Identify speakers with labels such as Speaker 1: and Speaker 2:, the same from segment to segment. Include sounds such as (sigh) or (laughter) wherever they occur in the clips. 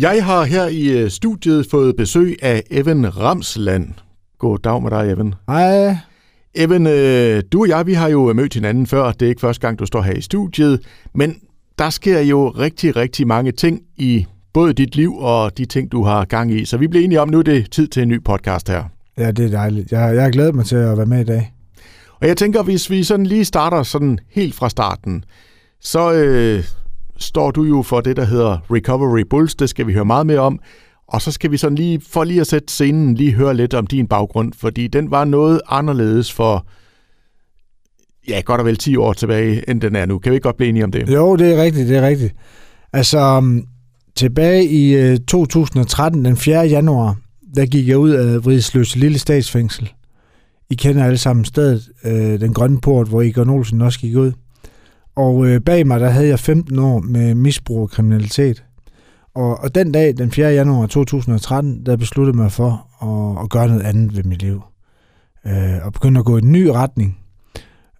Speaker 1: Jeg har her i øh, studiet fået besøg af Evan Ramsland. God dag med dig, Evan.
Speaker 2: Hej.
Speaker 1: Evan, øh, du og jeg, vi har jo mødt hinanden før. Det er ikke første gang, du står her i studiet. Men der sker jo rigtig, rigtig mange ting i både dit liv og de ting, du har gang i. Så vi bliver enige om, nu er det tid til en ny podcast her.
Speaker 2: Ja, det er dejligt. Jeg, jeg har glædet mig til at være med i dag.
Speaker 1: Og jeg tænker, hvis vi sådan lige starter sådan helt fra starten, så øh, står du jo for det, der hedder Recovery Bulls. Det skal vi høre meget mere om. Og så skal vi sådan lige, for lige at sætte scenen, lige høre lidt om din baggrund, fordi den var noget anderledes for, ja, godt og vel 10 år tilbage, end den er nu. Kan vi ikke godt blive enige om det?
Speaker 2: Jo, det er rigtigt, det er rigtigt. Altså, um, tilbage i øh, 2013, den 4. januar, der gik jeg ud af Vridsløse Lille Statsfængsel. I kender alle sammen stedet, øh, den grønne port, hvor Egon Olsen også gik ud. Og uh, bag mig, der havde jeg 15 år med misbrug og kriminalitet. Og, og den dag, den 4. januar 2013, der besluttede mig for at, at gøre noget andet ved mit liv. Uh, og begynde at gå i en ny retning.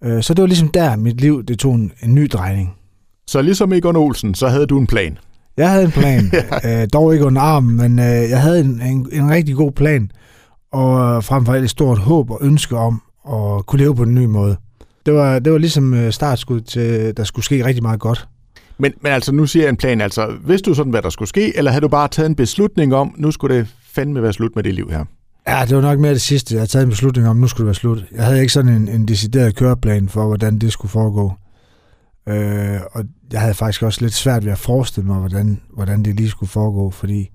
Speaker 2: Uh, så det var ligesom der, mit liv det tog en, en ny drejning.
Speaker 1: Så ligesom Egon Olsen, så havde du en plan.
Speaker 2: Jeg havde en plan, (laughs) ja. øh, dog ikke under armen, men øh, jeg havde en, en, en rigtig god plan, og frem for alt et stort håb og ønske om at kunne leve på en ny måde. Det var, det var ligesom øh, startskud til, der skulle ske rigtig meget godt.
Speaker 1: Men, men altså, nu siger jeg en plan. Altså, vidste du sådan, hvad der skulle ske, eller havde du bare taget en beslutning om, nu skulle det fandme være slut med det liv her?
Speaker 2: Ja, det var nok mere det sidste. Jeg havde taget en beslutning om, nu skulle det være slut. Jeg havde ikke sådan en, en decideret køreplan for, hvordan det skulle foregå. Øh, og jeg havde faktisk også lidt svært ved at forestille mig, hvordan, hvordan det lige skulle foregå, fordi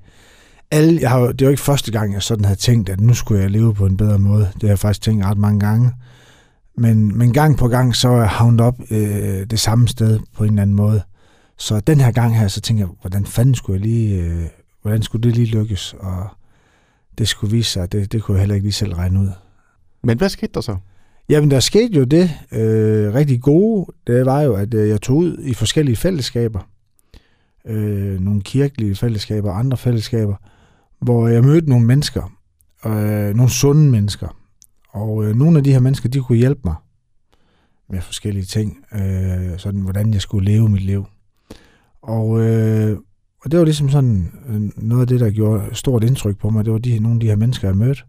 Speaker 2: alle, jeg har, det er jo ikke første gang, jeg sådan havde tænkt, at nu skulle jeg leve på en bedre måde. Det har jeg faktisk tænkt ret mange gange. Men, men gang på gang, så er jeg havnet op øh, det samme sted på en eller anden måde. Så den her gang her, så tænkte jeg, hvordan fanden skulle jeg lige, øh, hvordan skulle det lige lykkes? Og det skulle vise sig, det, det kunne jeg heller ikke lige selv regne ud.
Speaker 1: Men hvad skete der så?
Speaker 2: Jamen, der skete jo det øh, rigtig gode. Det var jo, at øh, jeg tog ud i forskellige fællesskaber. Øh, nogle kirkelige fællesskaber andre fællesskaber, hvor jeg mødte nogle mennesker. Øh, nogle sunde mennesker. Og øh, nogle af de her mennesker, de kunne hjælpe mig med forskellige ting. Øh, sådan, hvordan jeg skulle leve mit liv. Og, øh, og det var ligesom sådan øh, noget af det, der gjorde stort indtryk på mig. Det var de, nogle af de her mennesker, jeg mødte.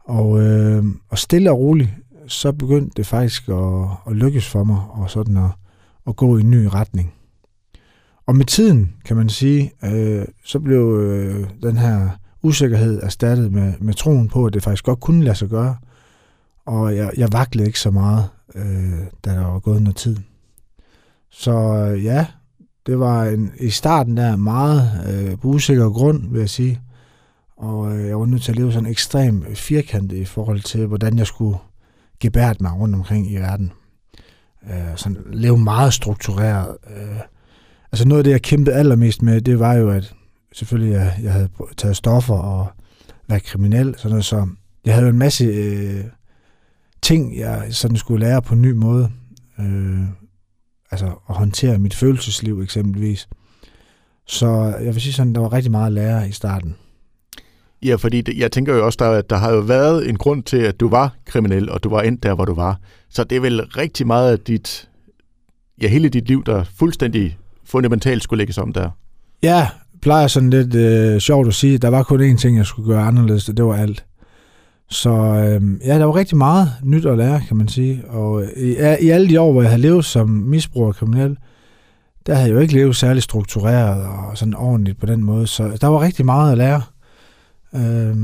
Speaker 2: Og, øh, og stille og roligt, så begyndte det faktisk at, at lykkes for mig, og sådan at, at gå i en ny retning. Og med tiden, kan man sige, øh, så blev øh, den her usikkerhed erstattet med, med troen på, at det faktisk godt kunne lade sig gøre. Og jeg, jeg vaklede ikke så meget, øh, da der var gået noget tid. Så øh, ja, det var en, i starten der meget øh, på usikker grund, vil jeg sige. Og øh, jeg var nødt til at leve sådan ekstremt firkantet i forhold til, hvordan jeg skulle gebært mig rundt omkring i verden. Øh, sådan leve meget struktureret. Øh, altså noget af det, jeg kæmpede allermest med, det var jo, at selvfølgelig jeg, jeg havde taget stoffer og været kriminel, sådan noget, så jeg havde en masse øh, ting, jeg sådan skulle lære på en ny måde. Øh, altså at håndtere mit følelsesliv eksempelvis. Så jeg vil sige sådan, der var rigtig meget at lære i starten.
Speaker 1: Ja, fordi det, jeg tænker jo også, der, at der har jo været en grund til, at du var kriminel, og du var endt der, hvor du var. Så det er vel rigtig meget af dit, ja, hele dit liv, der fuldstændig fundamentalt skulle lægges om der.
Speaker 2: Ja, plejer sådan lidt øh, sjovt at sige, der var kun én ting, jeg skulle gøre anderledes, og det var alt. Så øh, ja, der var rigtig meget nyt at lære, kan man sige. Og øh, i, i alle de år, hvor jeg havde levet som misbruger og kriminel, der havde jeg jo ikke levet særlig struktureret og sådan ordentligt på den måde. Så der var rigtig meget at lære. Øh,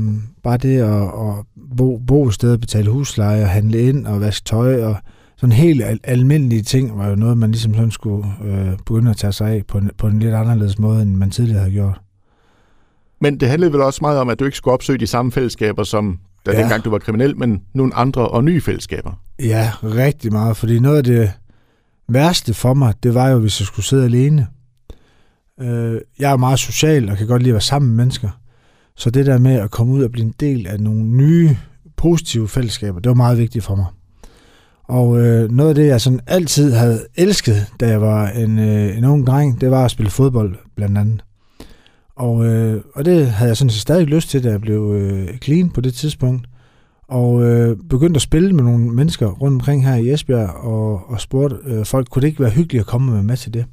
Speaker 2: bare det at, at bo, bo et sted, betale husleje og handle ind og vaske tøj og sådan helt al- almindelige ting var jo noget, man ligesom sådan skulle øh, begynde at tage sig af på en, på en lidt anderledes måde, end man tidligere havde gjort.
Speaker 1: Men det handlede vel også meget om, at du ikke skulle opsøge de samme fællesskaber, som da ja. dengang du var kriminel, men nogle andre og nye fællesskaber.
Speaker 2: Ja, rigtig meget, fordi noget af det værste for mig, det var jo, hvis jeg skulle sidde alene. Øh, jeg er meget social og kan godt lide at være sammen med mennesker. Så det der med at komme ud og blive en del af nogle nye, positive fællesskaber, det var meget vigtigt for mig. Og øh, noget af det, jeg sådan altid havde elsket, da jeg var en, øh, en ung dreng, det var at spille fodbold, blandt andet. Og, øh, og det havde jeg sådan set stadig lyst til, da jeg blev øh, clean på det tidspunkt. Og øh, begyndte at spille med nogle mennesker rundt omkring her i Esbjerg, og, og spurgte øh, folk, kunne det ikke være hyggeligt at komme med med til det?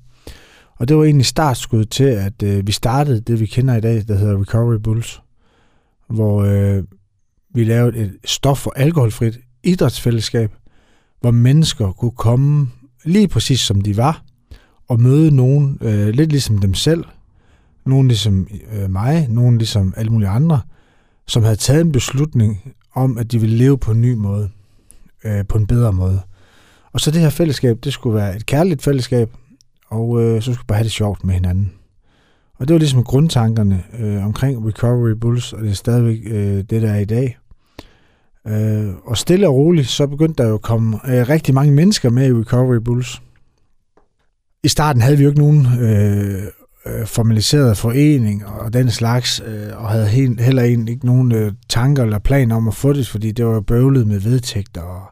Speaker 2: Og det var egentlig startskud til, at øh, vi startede det, vi kender i dag, der hedder Recovery Bulls, hvor øh, vi lavede et stof for alkoholfrit idrætsfællesskab, hvor mennesker kunne komme lige præcis som de var, og møde nogen øh, lidt ligesom dem selv, nogen ligesom øh, mig, nogen ligesom alle mulige andre, som havde taget en beslutning om, at de ville leve på en ny måde, øh, på en bedre måde. Og så det her fællesskab, det skulle være et kærligt fællesskab, og øh, så skulle vi bare have det sjovt med hinanden. Og det var ligesom grundtankerne øh, omkring Recovery Bulls, og det er stadigvæk øh, det, der er i dag. Øh, og stille og roligt, så begyndte der jo at komme øh, rigtig mange mennesker med i Recovery Bulls. I starten havde vi jo ikke nogen øh, øh formaliseret forening og den slags, øh, og havde helt, heller ikke nogen øh, tanker eller planer om at få det, fordi det var bøvlet med vedtægter og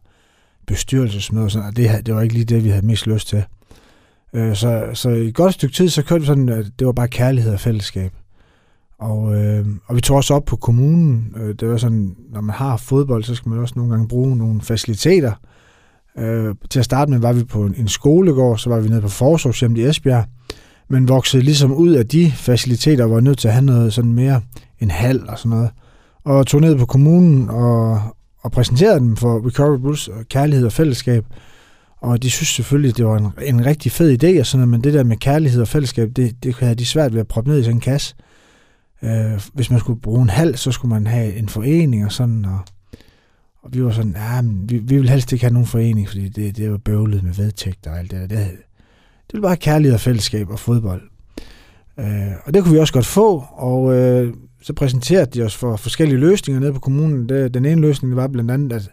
Speaker 2: bestyrelsesmøder og sådan, og det, det var ikke lige det, vi havde mest lyst til. Øh, så, så i et godt stykke tid, så kørte vi sådan, at det var bare kærlighed og fællesskab. Og, øh, og vi tog også op på kommunen. Øh, det var sådan, når man har fodbold, så skal man også nogle gange bruge nogle faciliteter. Øh, til at starte med var vi på en, en skolegård, så var vi nede på Forsorgshjem i Esbjerg, men voksede ligesom ud af de faciliteter, var nødt til at have noget sådan mere en hal og sådan noget. Og tog ned på kommunen og, og præsenterede dem for Recovery Bulls kærlighed og fællesskab. Og de synes selvfølgelig, det var en, en rigtig fed idé, og sådan noget, men det der med kærlighed og fællesskab, det, det havde de svært ved at proppe ned i sådan en kasse. Øh, Øh, hvis man skulle bruge en halv, så skulle man have en forening og sådan, og, og vi var sådan, ja, men vi, vi vil helst ikke have nogen forening, fordi det, det var bøvlet med vedtægter og alt det der. Det, det ville bare kærlighed og fællesskab og fodbold. Øh, og det kunne vi også godt få, og øh, så præsenterede de os for forskellige løsninger nede på kommunen. Det, den ene løsning var blandt andet, at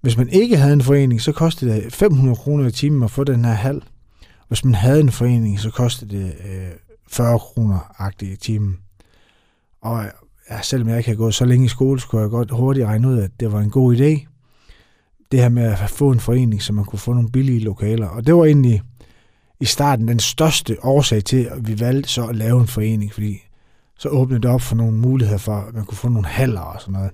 Speaker 2: hvis man ikke havde en forening, så kostede det 500 kroner i timen at få den her halv. Hvis man havde en forening, så kostede det øh, 40 kroner i timen. Og ja, selvom jeg ikke har gået så længe i skole, skulle jeg godt hurtigt regne ud, at det var en god idé. Det her med at få en forening, så man kunne få nogle billige lokaler. Og det var egentlig i starten den største årsag til, at vi valgte så at lave en forening, fordi så åbnede det op for nogle muligheder for, at man kunne få nogle haller og sådan noget.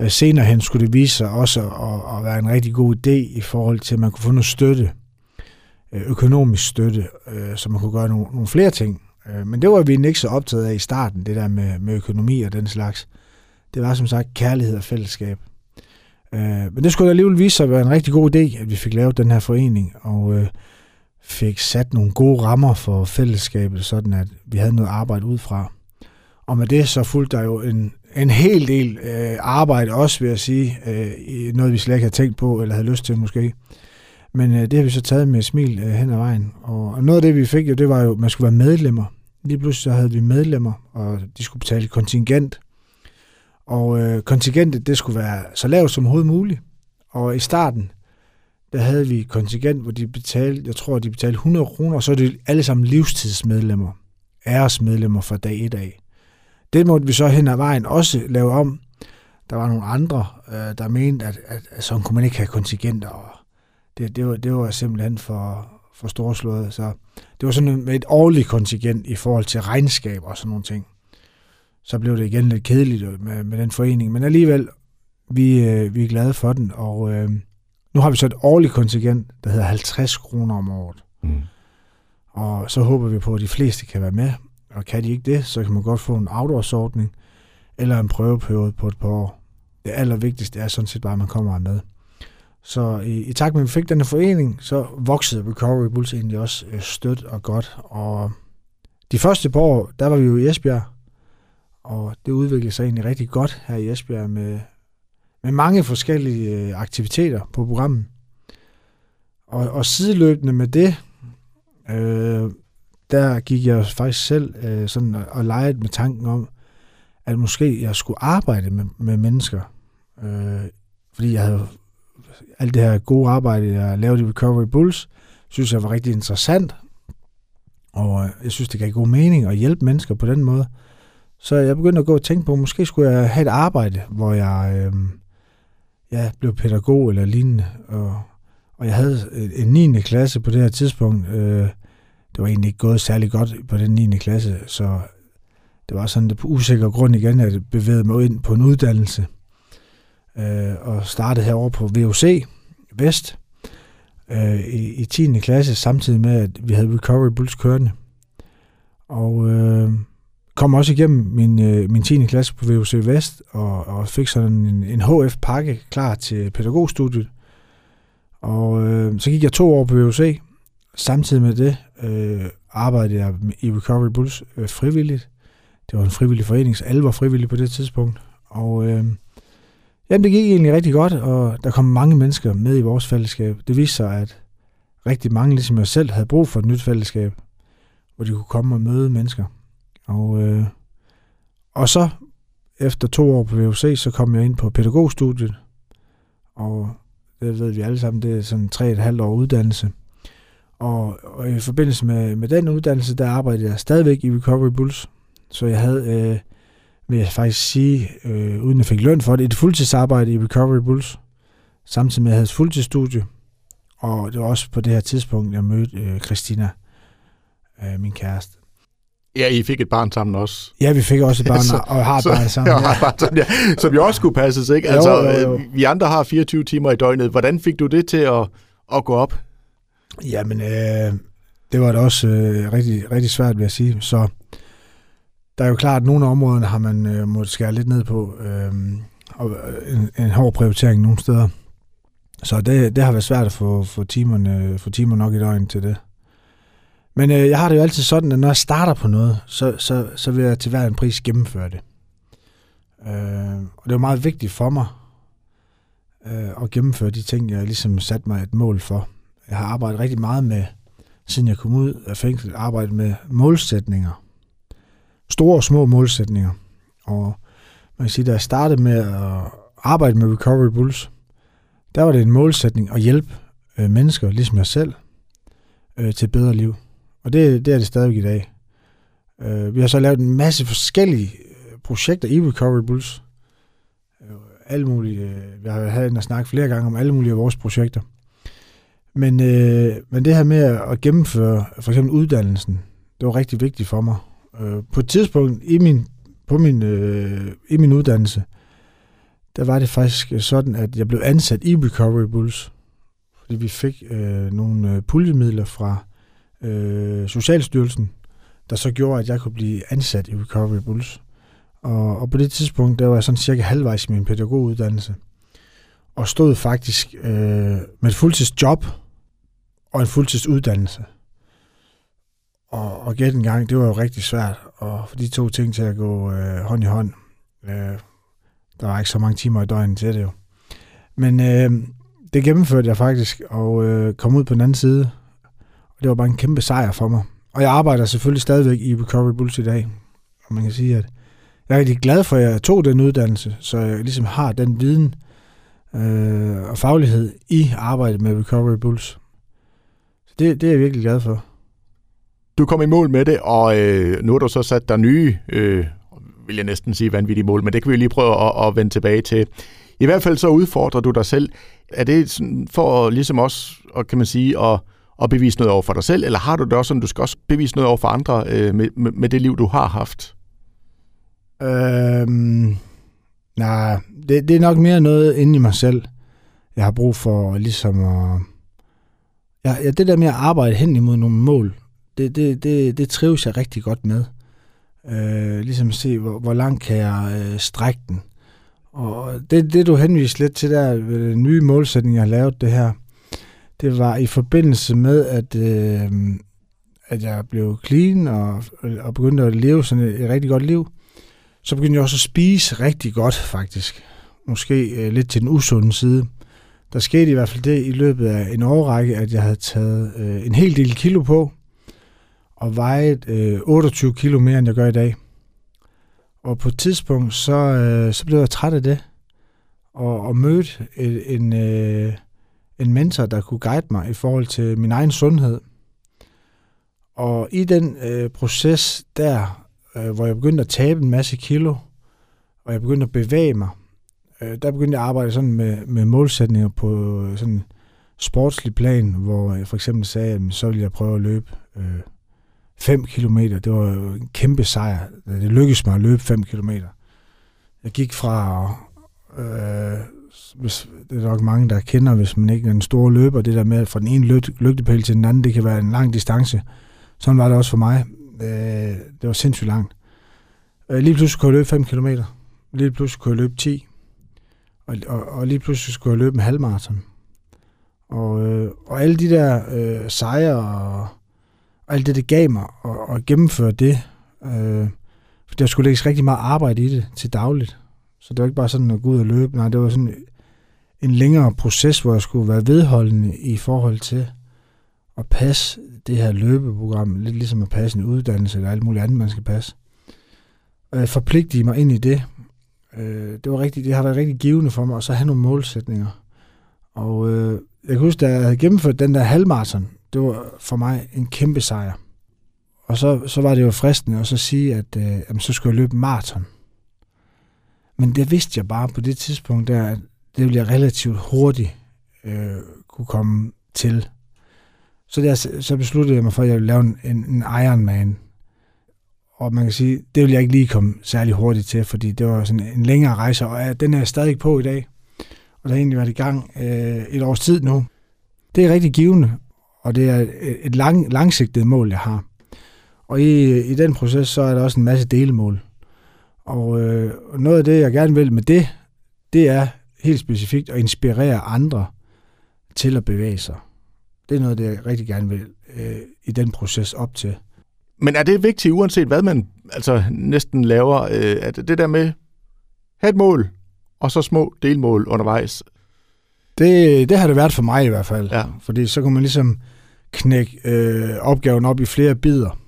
Speaker 2: Øh, senere hen skulle det vise sig også at, at være en rigtig god idé i forhold til, at man kunne få noget støtte, øh, økonomisk støtte, øh, så man kunne gøre nogle, nogle flere ting. Øh, men det var vi ikke så optaget af i starten, det der med, med økonomi og den slags. Det var som sagt kærlighed og fællesskab. Øh, men det skulle alligevel vise sig at være en rigtig god idé, at vi fik lavet den her forening, og øh, fik sat nogle gode rammer for fællesskabet, sådan at vi havde noget arbejde ud fra. Og med det så fulgte der jo en, en hel del øh, arbejde også, vil jeg sige. Øh, noget, vi slet ikke havde tænkt på, eller havde lyst til måske. Men øh, det har vi så taget med smil øh, hen ad vejen. Og, og noget af det, vi fik jo, det var jo, at man skulle være medlemmer. Lige pludselig så havde vi medlemmer, og de skulle betale kontingent. Og øh, kontingentet, det skulle være så lavt som overhovedet muligt. Og i starten, der havde vi kontingent, hvor de betalte, jeg tror, de betalte 100 kroner, og så er det alle sammen livstidsmedlemmer, æresmedlemmer fra dag 1 af. Det måtte vi så hen ad vejen også lave om. Der var nogle andre, øh, der mente, at, at, at sådan kunne man ikke have kontingenter, og det, det, var, det var simpelthen for, for storslået. Så det var sådan med et årligt kontingent i forhold til regnskab og sådan nogle ting. Så blev det igen lidt kedeligt med, med den forening, men alligevel, vi, øh, vi er glade for den, og øh, nu har vi så et årligt kontingent, der hedder 50 kroner om året. Mm. Og så håber vi på, at de fleste kan være med. Og kan de ikke det, så kan man godt få en outdoors-ordning eller en prøveperiode på et par år. Det allervigtigste er sådan set bare, at man kommer med. Så i, i takt med, at vi fik denne forening, så voksede Recovery Bulls egentlig også øh, stødt og godt. Og de første par år, der var vi jo i Esbjerg, og det udviklede sig egentlig rigtig godt her i Esbjerg med, med mange forskellige øh, aktiviteter på programmet. Og, og sideløbende med det, øh, der gik jeg faktisk selv øh, sådan og, og legede med tanken om, at måske jeg skulle arbejde med, med mennesker. Øh, fordi jeg havde alt det her gode arbejde, jeg lavede i Recovery Bulls, synes jeg var rigtig interessant. Og øh, jeg synes, det gav god mening at hjælpe mennesker på den måde. Så jeg begyndte at gå og tænke på, at måske skulle jeg have et arbejde, hvor jeg øh, ja, blev pædagog eller lignende. Og, og jeg havde en 9. klasse på det her tidspunkt. Øh, det var egentlig ikke gået særlig godt på den 9. klasse, så det var sådan det på usikker grund igen, at jeg bevægede mig ind på en uddannelse. Øh, og startede herover på VUC Vest. øh, i, i 10. klasse, samtidig med, at vi havde Recovery Bulls kørende. Og øh, kom også igennem min, øh, min 10. klasse på VUC Vest, og, og fik sådan en, en HF-pakke klar til pædagogstudiet. Og øh, så gik jeg to år på VUC. Samtidig med det øh, arbejdede jeg i Recovery Bulls øh, frivilligt. Det var en frivillig forening, så alle var frivillige på det tidspunkt. Og øh, jamen, det gik egentlig rigtig godt, og der kom mange mennesker med i vores fællesskab. Det viste sig, at rigtig mange, ligesom jeg selv, havde brug for et nyt fællesskab, hvor de kunne komme og møde mennesker. Og, øh, og så, efter to år på VUC, så kom jeg ind på pædagogstudiet, og det ved vi alle sammen, det er sådan tre et halvt år uddannelse. Og, og i forbindelse med, med den uddannelse, der arbejdede jeg stadigvæk i Recovery Bulls. Så jeg havde, øh, vil jeg faktisk sige, øh, uden at fik løn for det, et fuldtidsarbejde i Recovery Bulls. Samtidig med, at jeg havde et fuldtidsstudie. Og det var også på det her tidspunkt, jeg mødte øh, Christina, øh, min kæreste.
Speaker 1: Ja, I fik et barn sammen også.
Speaker 2: Ja, vi fik også et barn, (laughs) så, og har et barn sammen.
Speaker 1: Ja, ja. Barn, ja, som jo også skulle passes, ikke?
Speaker 2: Jo,
Speaker 1: altså,
Speaker 2: jo, jo.
Speaker 1: Vi andre har 24 timer i døgnet. Hvordan fik du det til at, at gå op?
Speaker 2: Jamen, øh, det var da også øh, rigtig, rigtig svært, vil jeg sige. Så der er jo klart, at nogle af områderne har man øh, måttet skære lidt ned på, øhm, øh, og en, en hård prioritering nogle steder. Så det, det har været svært at få, få, timerne, få timer nok i døgnet til det. Men øh, jeg har det jo altid sådan, at når jeg starter på noget, så, så, så vil jeg til hver en pris gennemføre det. Øh, og det er meget vigtigt for mig øh, at gennemføre de ting, jeg ligesom sat mig et mål for. Jeg har arbejdet rigtig meget med, siden jeg kom ud af fængsel, arbejdet med målsætninger. Store og små målsætninger. Og man kan sige, da jeg startede med at arbejde med Recovery Bulls, der var det en målsætning at hjælpe øh, mennesker, ligesom jeg selv, øh, til et bedre liv. Og det, det er det stadigvæk i dag. Øh, vi har så lavet en masse forskellige øh, projekter i Recovery Bulls. Øh, alle mulige, øh, vi har haft en at snakke flere gange om alle mulige af vores projekter. Men, øh, men det her med at gennemføre for eksempel uddannelsen, det var rigtig vigtigt for mig. Øh, på et tidspunkt i min, på min, øh, i min uddannelse, der var det faktisk øh, sådan, at jeg blev ansat i Recovery Bulls, fordi vi fik øh, nogle øh, puljemidler fra øh, Socialstyrelsen, der så gjorde, at jeg kunne blive ansat i Recovery Bulls. Og, og på det tidspunkt, der var jeg sådan cirka halvvejs i min pædagoguddannelse, og stod faktisk øh, med et fuldtidsjob og en fuldtidsuddannelse. Og, og gætte en gang, det var jo rigtig svært at få de to ting til at gå øh, hånd i hånd. Øh, der var ikke så mange timer i døgnet til det jo. Men øh, det gennemførte jeg faktisk, og øh, kom ud på den anden side. Og det var bare en kæmpe sejr for mig. Og jeg arbejder selvfølgelig stadigvæk i Recovery Bulls i dag. Og man kan sige, at jeg er rigtig glad for, at jeg tog den uddannelse, så jeg ligesom har den viden øh, og faglighed i arbejdet med Recovery Bulls. Så det, det er jeg virkelig glad for.
Speaker 1: Du kom i mål med det, og øh, nu har du så sat dig nye, øh, vil jeg næsten sige vanvittige mål, men det kan vi lige prøve at, at vende tilbage til. I hvert fald så udfordrer du dig selv. Er det sådan for ligesom også, og kan man sige, at, at bevise noget over for dig selv, eller har du det også sådan, du skal også bevise noget over for andre øh, med, med, med det liv, du har haft?
Speaker 2: Øhm, nej, det, det er nok mere noget inde i mig selv, jeg har brug for ligesom at... Ja, ja, det der med at arbejde hen imod nogle mål, det, det, det, det trives jeg rigtig godt med. Øh, ligesom at se, hvor, hvor langt kan jeg øh, strække den. Og det, det du henviste lidt til der, ved den nye målsætning, jeg har lavet det her, det var i forbindelse med, at, øh, at jeg blev clean og, og begyndte at leve sådan et, et rigtig godt liv. Så begyndte jeg også at spise rigtig godt, faktisk. Måske øh, lidt til den usunde side. Der skete i hvert fald det i løbet af en årrække, at jeg havde taget øh, en hel del kilo på, og vejede øh, 28 kilo mere, end jeg gør i dag. Og på et tidspunkt, så, øh, så blev jeg træt af det, og, og mødte et, en, øh, en mentor, der kunne guide mig i forhold til min egen sundhed. Og i den øh, proces der, øh, hvor jeg begyndte at tabe en masse kilo, og jeg begyndte at bevæge mig, øh, der begyndte jeg at arbejde sådan med, med målsætninger på øh, sådan sportslig plan, hvor jeg for eksempel sagde, at så ville jeg prøve at løbe øh, 5 km. Det var jo en kæmpe sejr. Det lykkedes mig at løbe 5 km. Jeg gik fra øh, hvis, det er nok mange, der kender, hvis man ikke er en stor løber, det der med fra den ene ly- lygtepæl til den anden, det kan være en lang distance. Sådan var det også for mig. Øh, det var sindssygt langt. Øh, lige pludselig kunne jeg løbe 5 km. Lige pludselig kunne jeg løbe 10. Og, og, og lige pludselig skulle jeg løbe en halvmarathon. Og, øh, og alle de der øh, sejre og alt det, det gav mig at, at gennemføre det. Øh, for der skulle lægges rigtig meget arbejde i det til dagligt. Så det var ikke bare sådan at gå ud og løbe. Nej, det var sådan en længere proces, hvor jeg skulle være vedholdende i forhold til at passe det her løbeprogram, lidt ligesom at passe en uddannelse eller alt muligt andet, man skal passe. Og jeg forpligtede mig ind i det. Øh, det, var rigtig, det har været rigtig givende for mig, og så have nogle målsætninger. Og øh, jeg kan huske, da jeg havde gennemført den der halvmarathon, det var for mig en kæmpe sejr. Og så, så var det jo fristende at så sige, at øh, jamen, så skulle jeg løbe maraton. Men det vidste jeg bare på det tidspunkt, der, at det ville jeg relativt hurtigt øh, kunne komme til. Så, der, så besluttede jeg mig for, at jeg ville lave en, en Ironman. Og man kan sige, det ville jeg ikke lige komme særlig hurtigt til, fordi det var sådan en længere rejse, og øh, den er jeg stadig på i dag. Og der har egentlig været i gang øh, et års tid nu. Det er rigtig givende, og det er et lang, langsigtet mål, jeg har. Og i, i den proces, så er der også en masse delmål. Og øh, noget af det, jeg gerne vil med det, det er helt specifikt at inspirere andre til at bevæge sig. Det er noget, det jeg rigtig gerne vil øh, i den proces op til.
Speaker 1: Men er det vigtigt, uanset hvad man altså næsten laver, øh, at det der med have et mål, og så små delmål undervejs?
Speaker 2: Det, det har det været for mig i hvert fald.
Speaker 1: Ja.
Speaker 2: Fordi så kunne man ligesom knække øh, opgaven op i flere bidder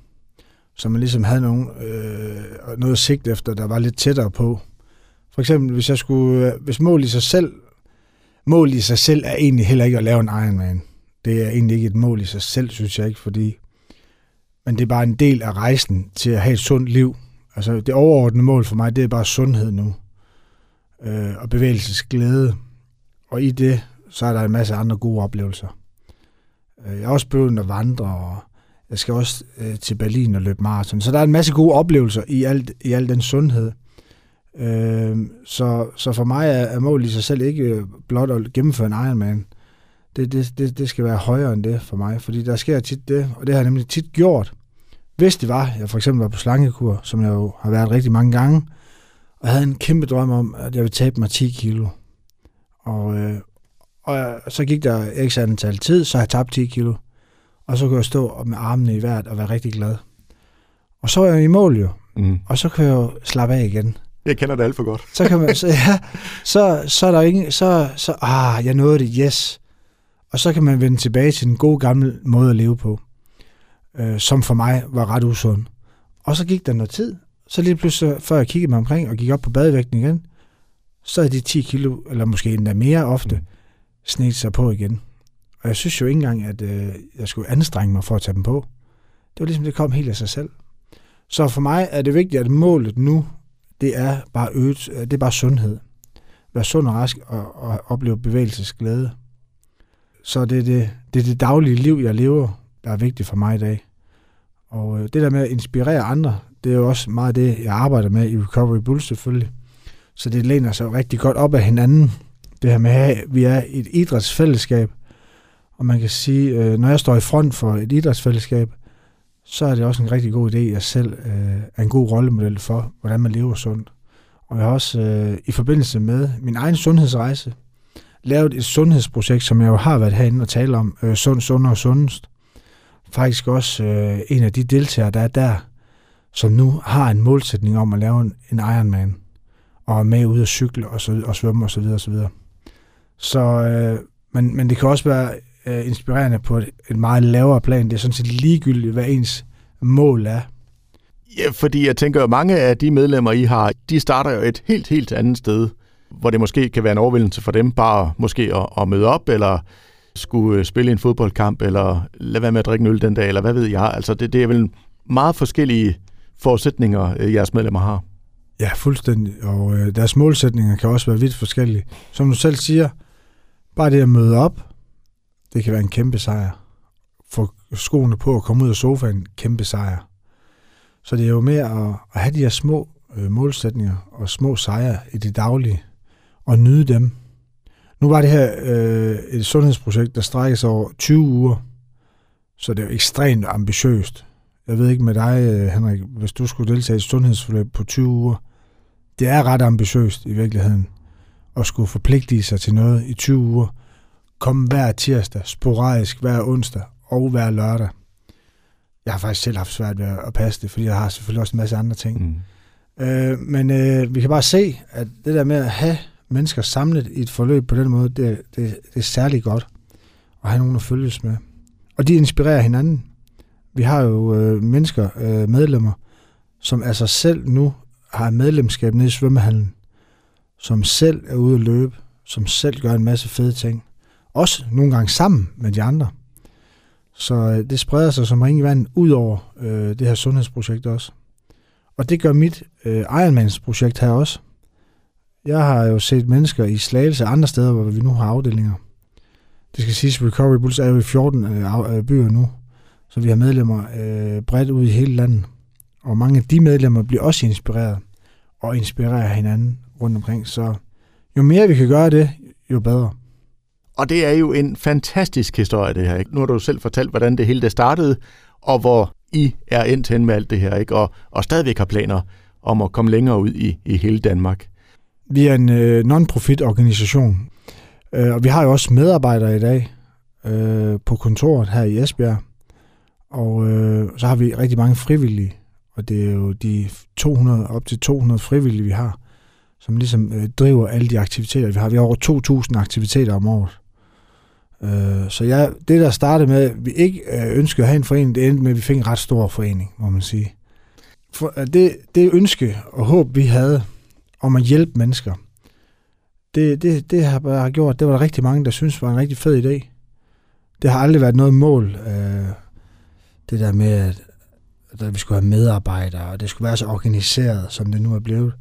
Speaker 2: så man ligesom havde nogen, øh, noget sigt efter, der var lidt tættere på. For eksempel, hvis jeg skulle, øh, hvis mål i sig selv, mål i sig selv er egentlig heller ikke at lave en Ironman. Det er egentlig ikke et mål i sig selv, synes jeg ikke, fordi men det er bare en del af rejsen til at have et sundt liv. Altså det overordnede mål for mig, det er bare sundhed nu. Øh, og bevægelsesglæde. Og i det, så er der en masse andre gode oplevelser. Øh, jeg er også begyndt at vandre og jeg skal også øh, til Berlin og løbe maraton. Så der er en masse gode oplevelser i alt, i al den sundhed. Øh, så, så for mig er, er målet i sig selv ikke øh, blot at gennemføre en Ironman. Det, det, det, det skal være højere end det for mig, fordi der sker tit det, og det har jeg nemlig tit gjort. Hvis det var, jeg for eksempel var på slangekur, som jeg jo har været rigtig mange gange, og havde en kæmpe drøm om, at jeg ville tabe mig 10 kilo. Og, øh, og så gik der ikke antal tid, så jeg tabt 10 kilo og så kunne jeg stå med armene i vejret og være rigtig glad. Og så er jeg i mål jo, mm. og så kan jeg jo slappe af igen.
Speaker 1: Jeg kender det alt for godt.
Speaker 2: så kan man, så, ja, så, så er der ingen, så, så, ah, jeg nåede det, yes. Og så kan man vende tilbage til den gode gamle måde at leve på, øh, som for mig var ret usund. Og så gik der noget tid, så lige pludselig, før jeg kiggede mig omkring og gik op på badevægten igen, så er de 10 kilo, eller måske endda mere ofte, mm snedt sig på igen. Og jeg synes jo ikke engang, at øh, jeg skulle anstrenge mig for at tage dem på. Det var ligesom, det kom helt af sig selv. Så for mig er det vigtigt, at målet nu, det er bare øget, øh, det er bare sundhed. Være sund og rask og, og opleve bevægelsesglæde. Så det er det, det er det daglige liv, jeg lever, der er vigtigt for mig i dag. Og øh, det der med at inspirere andre, det er jo også meget det, jeg arbejder med i Recovery Bulls selvfølgelig. Så det læner sig rigtig godt op af hinanden. Det her med, at vi er et idrætsfællesskab – og man kan sige, øh, når jeg står i front for et idrætsfællesskab, så er det også en rigtig god idé, at jeg selv øh, er en god rollemodel for, hvordan man lever sundt. Og jeg har også øh, i forbindelse med min egen sundhedsrejse lavet et sundhedsprojekt, som jeg jo har været herinde og tale om, øh, Sund, Sund og Sundest. Faktisk også øh, en af de deltagere, der er der, som nu har en målsætning om at lave en, en Ironman, og er med ud at cykle og, så, og svømme osv. Så, videre, og så, videre så øh, men, men det kan også være øh, inspirerende på et, et meget lavere plan. Det er sådan set ligegyldigt, hvad ens mål er.
Speaker 1: Ja, fordi jeg tænker, at mange af de medlemmer, I har, de starter jo et helt, helt andet sted, hvor det måske kan være en overvældelse for dem bare måske at, at møde op, eller skulle øh, spille en fodboldkamp, eller lade være med at drikke en øl den dag, eller hvad ved jeg. Altså, det, det er vel meget forskellige forudsætninger, øh, jeres medlemmer har.
Speaker 2: Ja, fuldstændig. Og øh, deres målsætninger kan også være vidt forskellige. Som du selv siger, bare det at møde op, det kan være en kæmpe sejr. Få skoene på og komme ud af sofaen, kæmpe sejr. Så det er jo mere at, at have de her små øh, målsætninger og små sejre i det daglige, og nyde dem. Nu var det her øh, et sundhedsprojekt, der strækker sig over 20 uger, så det er jo ekstremt ambitiøst. Jeg ved ikke med dig, øh, Henrik, hvis du skulle deltage i et sundhedsforløb på 20 uger, det er ret ambitiøst i virkeligheden at skulle forpligte sig til noget i 20 uger. Komme hver tirsdag, sporadisk hver onsdag og hver lørdag. Jeg har faktisk selv haft svært ved at passe det, fordi jeg har selvfølgelig også en masse andre ting. Mm. Øh, men øh, vi kan bare se, at det der med at have mennesker samlet i et forløb på den måde, det, det, det er særlig godt at have nogen at følges med. Og de inspirerer hinanden. Vi har jo øh, mennesker, øh, medlemmer, som af sig selv nu har medlemskab nede i svømmehallen, som selv er ude at løbe, som selv gør en masse fede ting. Også nogle gange sammen med de andre. Så øh, det spreder sig som ring i vand ud over øh, det her sundhedsprojekt også. Og det gør mit øh, Ironmans-projekt her også. Jeg har jo set mennesker i Slagelse andre steder, hvor vi nu har afdelinger. Det skal siges, at Recovery Bulls er jo i 14 øh, øh, byer nu, så vi har medlemmer øh, bredt ud i hele landet. Og mange af de medlemmer bliver også inspireret og inspirerer hinanden rundt omkring. Så jo mere vi kan gøre det, jo bedre.
Speaker 1: Og det er jo en fantastisk historie, det her. Ikke? Nu har du selv fortalt, hvordan det hele det startede, og hvor I er endt hen med alt det her, ikke? Og, og stadigvæk har planer om at komme længere ud i, i hele Danmark.
Speaker 2: Vi er en øh, non-profit organisation, øh, og vi har jo også medarbejdere i dag øh, på kontoret her i Esbjerg. Og øh, så har vi rigtig mange frivillige, og det er jo de 200, op til 200 frivillige, vi har, som ligesom øh, driver alle de aktiviteter, vi har. Vi har over 2.000 aktiviteter om året. Øh, så ja, det der startede med, at vi ikke øh, ønskede at have en forening, det endte med, at vi fik en ret stor forening, må man sige. For øh, det, det ønske og håb, vi havde om at hjælpe mennesker, det, det, det har bare gjort, det var der rigtig mange, der synes var en rigtig fed idé. Det har aldrig været noget mål, øh, det der med, at, at vi skulle have medarbejdere, og det skulle være så organiseret, som det nu er blevet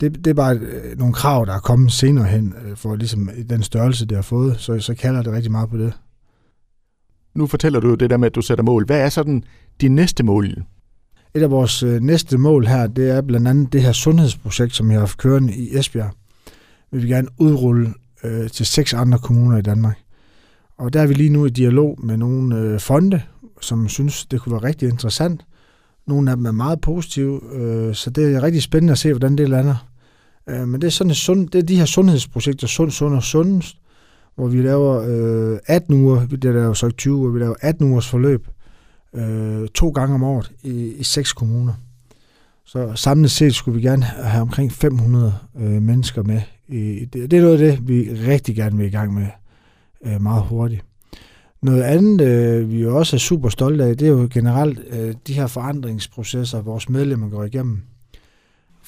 Speaker 2: det, det er bare øh, nogle krav, der er kommet senere hen, øh, for ligesom den størrelse, det har fået, så, så kalder det rigtig meget på det.
Speaker 1: Nu fortæller du jo det der med, at du sætter mål. Hvad er så den, de næste mål?
Speaker 2: Et af vores øh, næste mål her, det er blandt andet det her sundhedsprojekt, som jeg har haft kørende i Esbjerg. Vi vil gerne udrulle øh, til seks andre kommuner i Danmark. Og der er vi lige nu i dialog med nogle øh, fonde, som synes, det kunne være rigtig interessant. Nogle af dem er meget positive, øh, så det er rigtig spændende at se, hvordan det lander. Øh, men det er, sådan et sund, det er de her sundhedsprojekter, Sund, Sund og Sundest, hvor vi laver øh, 18 uger, det er jo så ikke 20 uger, vi laver 18 ugers forløb øh, to gange om året i, i seks kommuner. Så samlet set skulle vi gerne have omkring 500 øh, mennesker med. I, det, det er noget af det, vi rigtig gerne vil i gang med øh, meget hurtigt. Noget andet, øh, vi også er super stolte af, det er jo generelt øh, de her forandringsprocesser, vores medlemmer går igennem.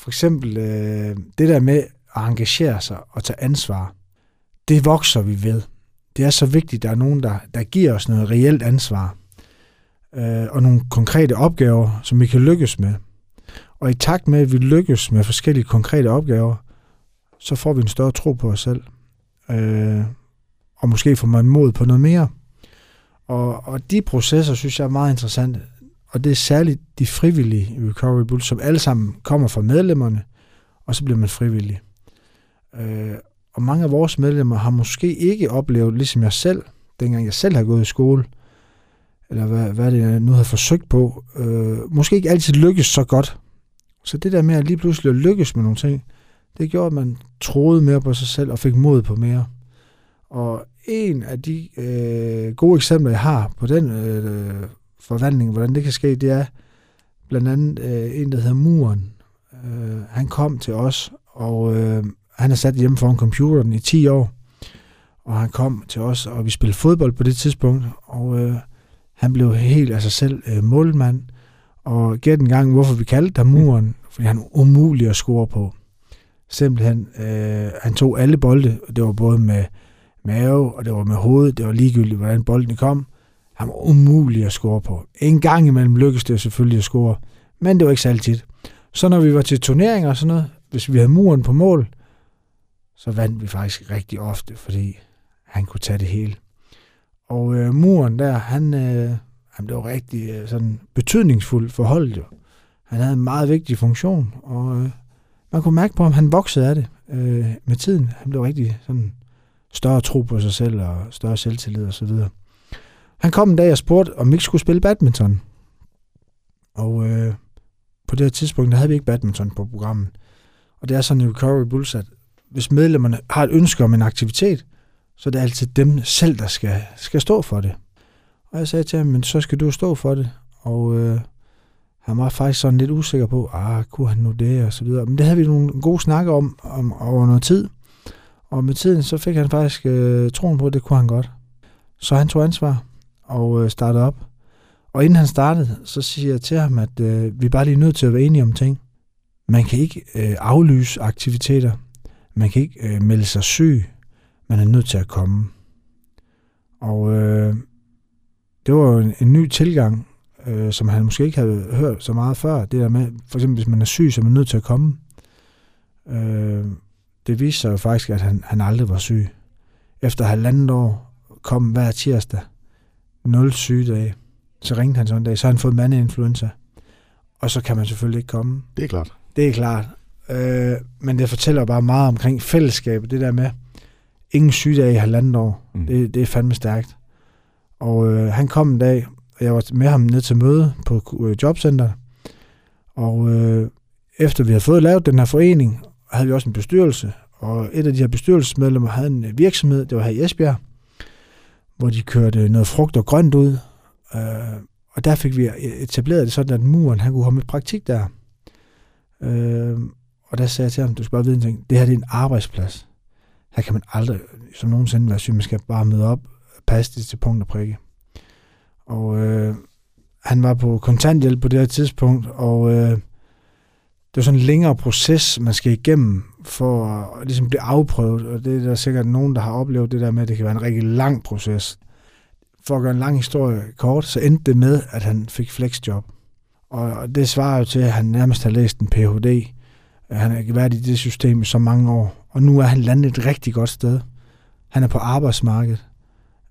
Speaker 2: For eksempel øh, det der med at engagere sig og tage ansvar, det vokser vi ved. Det er så vigtigt, at der er nogen, der, der giver os noget reelt ansvar øh, og nogle konkrete opgaver, som vi kan lykkes med. Og i takt med, at vi lykkes med forskellige konkrete opgaver, så får vi en større tro på os selv. Øh, og måske får man mod på noget mere. Og, og de processer, synes jeg er meget interessante. Og det er særligt de frivillige i Recovery Bull, som alle sammen kommer fra medlemmerne, og så bliver man frivillig. Øh, og mange af vores medlemmer har måske ikke oplevet, ligesom jeg selv, dengang jeg selv har gået i skole, eller hvad, hvad det jeg nu har forsøgt på, øh, måske ikke altid lykkes så godt. Så det der med at lige pludselig lykkes med nogle ting, det gjorde, at man troede mere på sig selv og fik mod på mere. Og en af de øh, gode eksempler, jeg har på den øh, forvandling, hvordan det kan ske, det er blandt andet øh, en, der hedder Muren. Øh, han kom til os, og øh, han er sat hjemme foran computeren i 10 år. Og han kom til os, og vi spillede fodbold på det tidspunkt, og øh, han blev helt af sig selv øh, målmand. Og gæt en gang, hvorfor vi kaldte ham Muren, fordi han er umulig at score på. Simpelthen, øh, han tog alle bolde, og det var både med mave, og det var med hovedet, det var ligegyldigt, hvordan bolden kom. Han var umulig at score på. En gang imellem lykkedes det selvfølgelig at score, men det var ikke så altid. Så når vi var til turneringer og sådan noget, hvis vi havde muren på mål, så vandt vi faktisk rigtig ofte, fordi han kunne tage det hele. Og øh, muren der, han, øh, han blev rigtig øh, sådan betydningsfuld for holdet jo. Han havde en meget vigtig funktion, og øh, man kunne mærke på, om han voksede af det øh, med tiden. Han blev rigtig sådan større tro på sig selv og større selvtillid og så videre. Han kom en dag og spurgte, om vi ikke skulle spille badminton. Og øh, på det her tidspunkt, der havde vi ikke badminton på programmet. Og det er sådan i Recovery Bulls, at hvis medlemmerne har et ønske om en aktivitet, så er det altid dem selv, der skal, skal stå for det. Og jeg sagde til ham, men så skal du stå for det. Og øh, han var faktisk sådan lidt usikker på, ah, kunne han nu det, og så videre. Men det havde vi nogle gode snakker om, om over noget tid. Og med tiden, så fik han faktisk øh, troen på, at det kunne han godt. Så han tog ansvar og øh, startede op. Og inden han startede, så siger jeg til ham, at øh, vi er bare lige nødt til at være enige om ting. Man kan ikke øh, aflyse aktiviteter. Man kan ikke øh, melde sig syg. Man er nødt til at komme. Og øh, det var en, en ny tilgang, øh, som han måske ikke havde hørt så meget før. Det der med, for eksempel hvis man er syg, så er man nødt til at komme. Øh, det viste sig jo faktisk, at han, han aldrig var syg. Efter halvandet år kom hver tirsdag 0 sygedage. Så ringte han sådan en dag, så har han fået mandeinfluenza. Og så kan man selvfølgelig ikke komme.
Speaker 1: Det er klart.
Speaker 2: Det er klart. Øh, men det fortæller bare meget omkring fællesskabet. Det der med, ingen sygedage i halvandet år. Mm. Det, det er fandme stærkt. Og øh, han kom en dag, og jeg var med ham ned til møde på øh, jobcenteret. Og øh, efter vi havde fået lavet den her forening, havde vi også en bestyrelse. Og et af de her bestyrelsesmedlemmer havde en virksomhed, det var her i Esbjerg, hvor de kørte noget frugt og grønt ud. Øh, og der fik vi etableret det sådan, at muren han kunne komme i praktik der. Øh, og der sagde jeg til ham, du skal bare vide en ting, det her det er en arbejdsplads. Her kan man aldrig som nogensinde være syg, man skal bare møde op, passe det til punkt og prikke. Og øh, han var på kontanthjælp på det her tidspunkt, og øh, det var sådan en længere proces, man skal igennem for at ligesom blive afprøvet, og det er der sikkert nogen, der har oplevet det der med, at det kan være en rigtig lang proces. For at gøre en lang historie kort, så endte det med, at han fik flexjob. Og det svarer jo til, at han nærmest har læst en Ph.D. Han har været i det system i så mange år, og nu er han landet et rigtig godt sted. Han er på arbejdsmarkedet,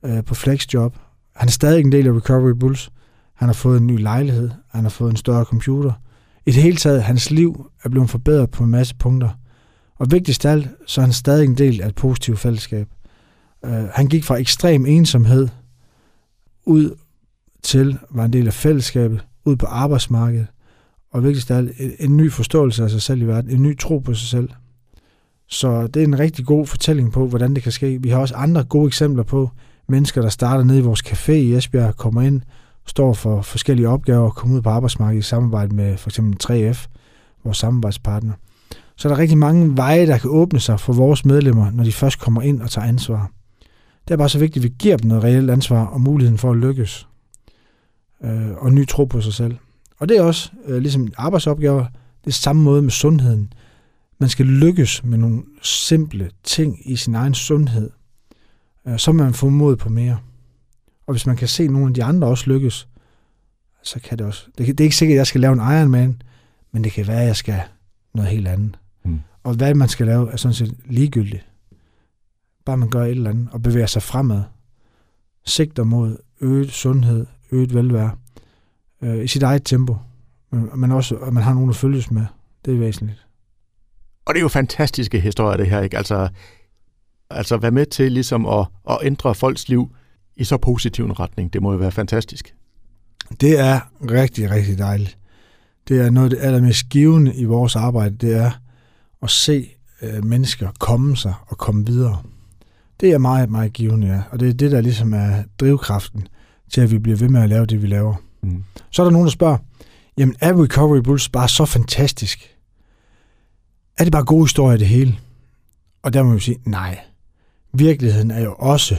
Speaker 2: øh, på flexjob. Han er stadig en del af Recovery Bulls. Han har fået en ny lejlighed, han har fået en større computer. I det hele taget, hans liv er blevet forbedret på en masse punkter. Og vigtigst af alt, så er han stadig en del af et positivt fællesskab. Uh, han gik fra ekstrem ensomhed ud til, var en del af fællesskabet, ud på arbejdsmarkedet, og vigtigst af alt, en, en ny forståelse af sig selv i verden, en ny tro på sig selv. Så det er en rigtig god fortælling på, hvordan det kan ske. Vi har også andre gode eksempler på mennesker, der starter ned i vores café i Esbjerg, kommer ind, står for forskellige opgaver og kommer ud på arbejdsmarkedet i samarbejde med for eksempel 3F, vores samarbejdspartner. Så er der rigtig mange veje, der kan åbne sig for vores medlemmer, når de først kommer ind og tager ansvar. Det er bare så vigtigt, at vi giver dem noget reelt ansvar og muligheden for at lykkes. Øh, og ny tro på sig selv. Og det er også, øh, ligesom arbejdsopgaver, det er samme måde med sundheden. Man skal lykkes med nogle simple ting i sin egen sundhed, øh, så man får mod på mere. Og hvis man kan se nogle af de andre også lykkes, så kan det også... Det, det er ikke sikkert, at jeg skal lave en Ironman, men det kan være, at jeg skal noget helt andet. Og hvad man skal lave, er sådan set ligegyldigt. Bare man gør et eller andet og bevæger sig fremad. Sigter mod øget sundhed, øget velvære øh, i sit eget tempo. Men, men også, at man har nogen at følges med. Det er væsentligt.
Speaker 1: Og det er jo fantastiske historier, det her, ikke? Altså, altså være med til ligesom at, at ændre folks liv i så positiv en retning. Det må jo være fantastisk.
Speaker 2: Det er rigtig, rigtig dejligt. Det er noget af det allermest givende i vores arbejde, det er at se øh, mennesker komme sig og komme videre. Det er meget, meget givende, ja. Og det er det, der ligesom er drivkraften til, at vi bliver ved med at lave det, vi laver. Mm. Så er der nogen, der spørger, jamen er Recovery Bulls bare så fantastisk? Er det bare gode historier det hele? Og der må vi sige, nej. Virkeligheden er jo også,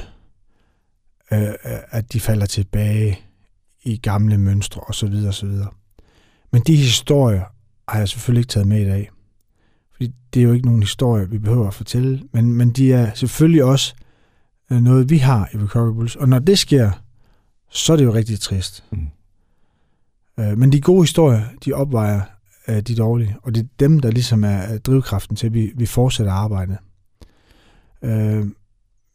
Speaker 2: øh, at de falder tilbage i gamle mønstre osv. osv. Men de historier har jeg selvfølgelig ikke taget med i dag. Fordi det er jo ikke nogen historie, vi behøver at fortælle, men, men de er selvfølgelig også øh, noget, vi har i Recovery Bulls. Og når det sker, så er det jo rigtig trist. Mm. Øh, men de gode historier, de opvejer øh, de dårlige, og det er dem, der ligesom er drivkraften til, at vi, vi fortsætter arbejdet.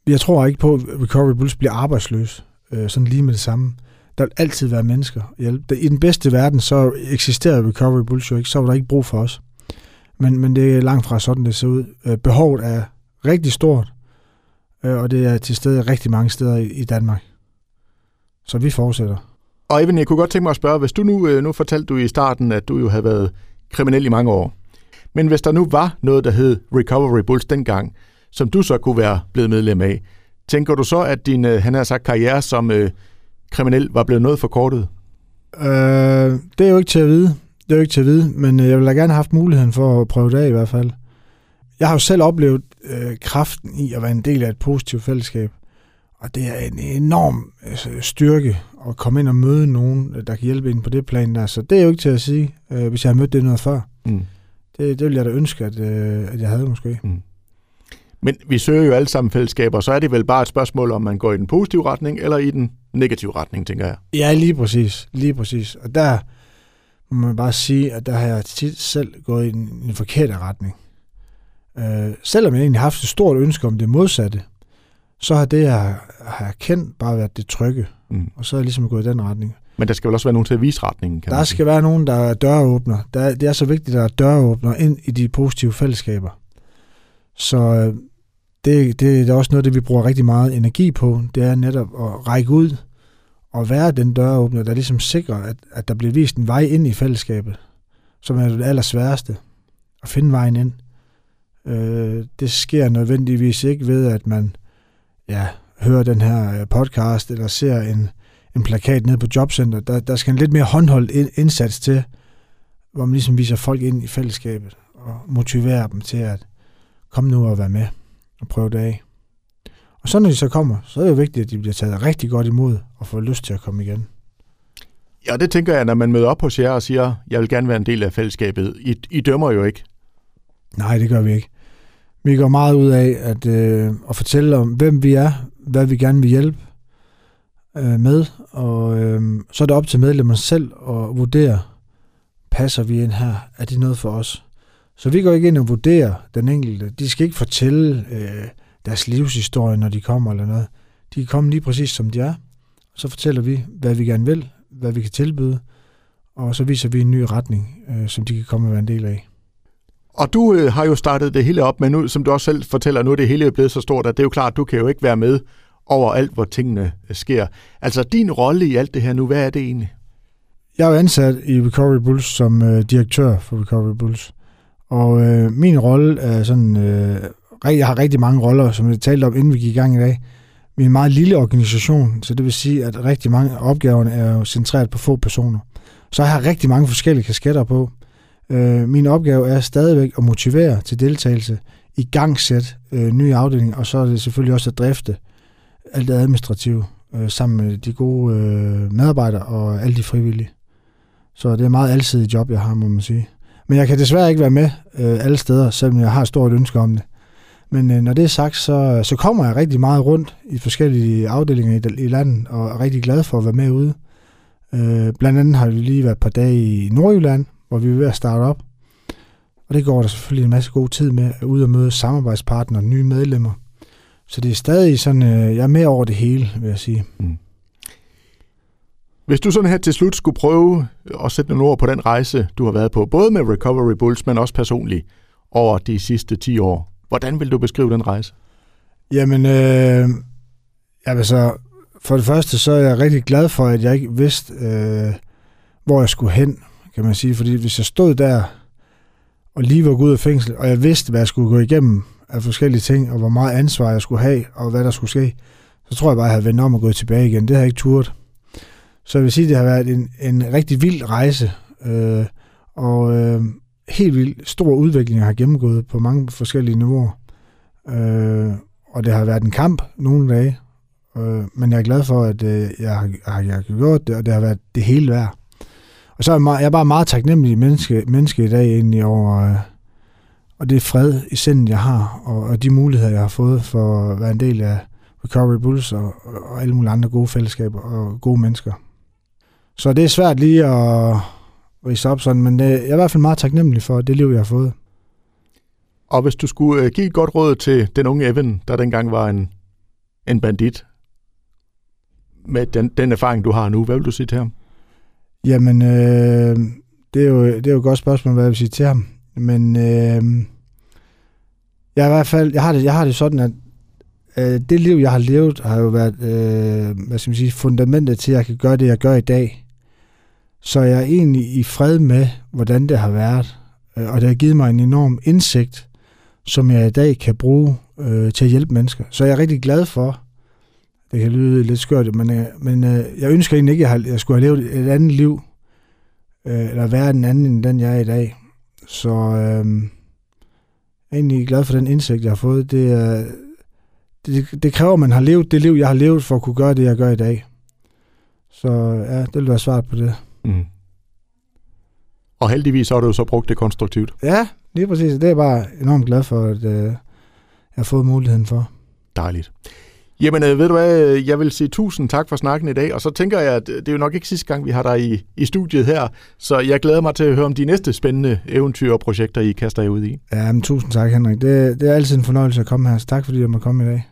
Speaker 2: Jeg tror ikke på, at Recovery Bulls bliver arbejdsløs, sådan lige med det samme. Der vil altid være mennesker. I den bedste verden, så eksisterer Recovery Bulls jo ikke, så var der ikke brug for os. Men, men det er langt fra sådan, det ser ud. Behovet er rigtig stort, øh, og det er til stede rigtig mange steder i, Danmark. Så vi fortsætter.
Speaker 1: Og Even, jeg kunne godt tænke mig at spørge, hvis du nu, øh, nu fortalte du i starten, at du jo havde været kriminel i mange år. Men hvis der nu var noget, der hed Recovery Bulls dengang, som du så kunne være blevet medlem af, tænker du så, at din, øh, han har sagt, karriere som øh, kriminel var blevet noget forkortet?
Speaker 2: Øh, det er jo ikke til at vide. Det er jo ikke til at vide, men øh, jeg ville da gerne have haft muligheden for at prøve det af i hvert fald. Jeg har jo selv oplevet øh, kraften i at være en del af et positivt fællesskab. Og det er en enorm øh, styrke at komme ind og møde nogen, der kan hjælpe ind på det plan der. Så det er jo ikke til at sige, øh, hvis jeg har mødt det noget før. Mm. Det, det ville jeg da ønske, at, øh, at jeg havde måske. Mm.
Speaker 1: Men vi søger jo alle sammen fællesskaber, så er det vel bare et spørgsmål, om man går i den positive retning eller i den negative retning, tænker jeg.
Speaker 2: Ja, lige præcis. Lige præcis. Og der må man bare sige, at der har jeg tit selv gået i den, i den forkerte retning. Øh, selvom jeg egentlig har haft et stort ønske om det modsatte, så har det, jeg har kendt, bare været det trygge. Mm. Og så er jeg ligesom gået i den retning.
Speaker 1: Men der skal vel også være nogen til at vise retningen?
Speaker 2: Kan der skal sige. være nogen, der er døråbner. Der, det er så vigtigt, at der er døråbner ind i de positive fællesskaber. Så øh, det, det er også noget, det vi bruger rigtig meget energi på. Det er netop at række ud og være den døråbner, der ligesom sikrer, at, at der bliver vist en vej ind i fællesskabet, som er det allersværeste. At finde vejen ind. Øh, det sker nødvendigvis ikke ved, at man ja, hører den her øh, podcast, eller ser en, en plakat nede på jobcenter. Der, der skal en lidt mere håndholdt indsats til, hvor man ligesom viser folk ind i fællesskabet, og motiverer dem til at komme nu og være med og prøve det af. Og så når de så kommer, så er det jo vigtigt, at de bliver taget rigtig godt imod og får lyst til at komme igen.
Speaker 1: Ja, det tænker jeg, når man møder op hos jer og siger, jeg vil gerne være en del af fællesskabet. I, I dømmer jo ikke.
Speaker 2: Nej, det gør vi ikke. Vi går meget ud af at, øh, at fortælle om, hvem vi er, hvad vi gerne vil hjælpe øh, med, og øh, så er det op til medlemmerne selv at vurdere, passer vi ind her? Er det noget for os? Så vi går ikke ind og vurderer den enkelte. De skal ikke fortælle øh, deres livshistorie, når de kommer eller noget. De kan komme lige præcis som de er. Og så fortæller vi, hvad vi gerne vil, hvad vi kan tilbyde, og så viser vi en ny retning, øh, som de kan komme og være en del af.
Speaker 1: Og du øh, har jo startet det hele op, men nu, som du også selv fortæller, nu er det hele blevet så stort, at det er jo klart, du kan jo ikke være med over alt, hvor tingene øh, sker. Altså din rolle i alt det her nu, hvad er det egentlig?
Speaker 2: Jeg er jo ansat i Recovery Bulls som øh, direktør for Recovery Bulls. Og øh, min rolle er sådan, øh, jeg har rigtig mange roller, som jeg talte om, inden vi gik i gang i dag. Vi er en meget lille organisation, så det vil sige, at rigtig mange af opgaverne er jo centreret på få personer. Så jeg har rigtig mange forskellige kasketter på. Øh, min opgave er stadigvæk at motivere til deltagelse, i gangsæt øh, nye afdelinger, og så er det selvfølgelig også at drifte alt det administrative øh, sammen med de gode øh, medarbejdere og alle de frivillige. Så det er meget alsidigt job, jeg har, må man sige. Men jeg kan desværre ikke være med øh, alle steder, selvom jeg har et stort ønske om det. Men øh, når det er sagt, så, så kommer jeg rigtig meget rundt i forskellige afdelinger i, i landet, og er rigtig glad for at være med ude. Øh, blandt andet har vi lige været et par dage i Nordjylland, hvor vi er ved at starte op. Og det går der selvfølgelig en masse god tid med, at ud og møde samarbejdspartnere og nye medlemmer. Så det er stadig sådan, øh, jeg er med over det hele, vil jeg sige. Mm.
Speaker 1: Hvis du sådan her til slut skulle prøve at sætte nogle ord på den rejse, du har været på, både med Recovery Bulls, men også personligt, over de sidste 10 år, hvordan vil du beskrive den rejse?
Speaker 2: Jamen, øh, altså, for det første, så er jeg rigtig glad for, at jeg ikke vidste, øh, hvor jeg skulle hen, kan man sige. Fordi hvis jeg stod der og lige var gået ud af fængsel, og jeg vidste, hvad jeg skulle gå igennem af forskellige ting, og hvor meget ansvar jeg skulle have, og hvad der skulle ske, så tror jeg bare, at jeg havde vendt om og gået tilbage igen. Det har jeg ikke turt. Så jeg vil sige, at det har været en, en rigtig vild rejse, øh, og øh, helt vildt stor udvikling, jeg har gennemgået på mange forskellige niveauer. Øh, og det har været en kamp nogle dage, øh, men jeg er glad for, at øh, jeg, har, jeg har gjort det, og det har været det hele værd. Og så er jeg, meget, jeg er bare meget taknemmelig menneske, menneske i dag egentlig over, øh, og det fred i sindet, jeg har, og, og de muligheder, jeg har fået for at være en del af Recovery Bulls og, og alle mulige andre gode fællesskaber og gode mennesker. Så det er svært lige at rise op sådan, men det, jeg er i hvert fald meget taknemmelig for det liv, jeg har fået.
Speaker 1: Og hvis du skulle øh, give et godt råd til den unge Evan, der dengang var en, en bandit, med den, den erfaring, du har nu, hvad vil du sige til ham?
Speaker 2: Jamen, øh, det, er jo, det er jo et godt spørgsmål, hvad jeg vil sige til ham. Men øh, jeg, i hvert fald, jeg, har det, jeg har det sådan, at, øh, det liv, jeg har levet, har jo været øh, hvad skal man sige, fundamentet til, at jeg kan gøre det, jeg gør i dag. Så jeg er egentlig i fred med, hvordan det har været. Øh, og det har givet mig en enorm indsigt, som jeg i dag kan bruge øh, til at hjælpe mennesker. Så jeg er rigtig glad for, det kan lyde lidt skørt, men, øh, men øh, jeg ønsker egentlig ikke, at jeg, jeg skulle have levet et andet liv, øh, eller være den anden, end den jeg er i dag. Så øh, jeg er egentlig glad for den indsigt, jeg har fået. Det, øh, det, det kræver, at man har levet det liv, jeg har levet, for at kunne gøre det, jeg gør i dag. Så ja, det vil være svaret på det. Mm.
Speaker 1: Og heldigvis har du så brugt det konstruktivt.
Speaker 2: Ja, lige præcis. Det er jeg bare enormt glad for, at øh, jeg har fået muligheden for.
Speaker 1: Dejligt. Jamen, øh, ved du hvad, jeg vil sige tusind tak for snakken i dag, og så tænker jeg, at det er jo nok ikke sidste gang, vi har dig i, i studiet her, så jeg glæder mig til at høre om de næste spændende eventyr og projekter, I kaster jer ud i.
Speaker 2: Ja, men tusind tak, Henrik. Det, det er altid en fornøjelse at komme her, så tak fordi du må komme i dag.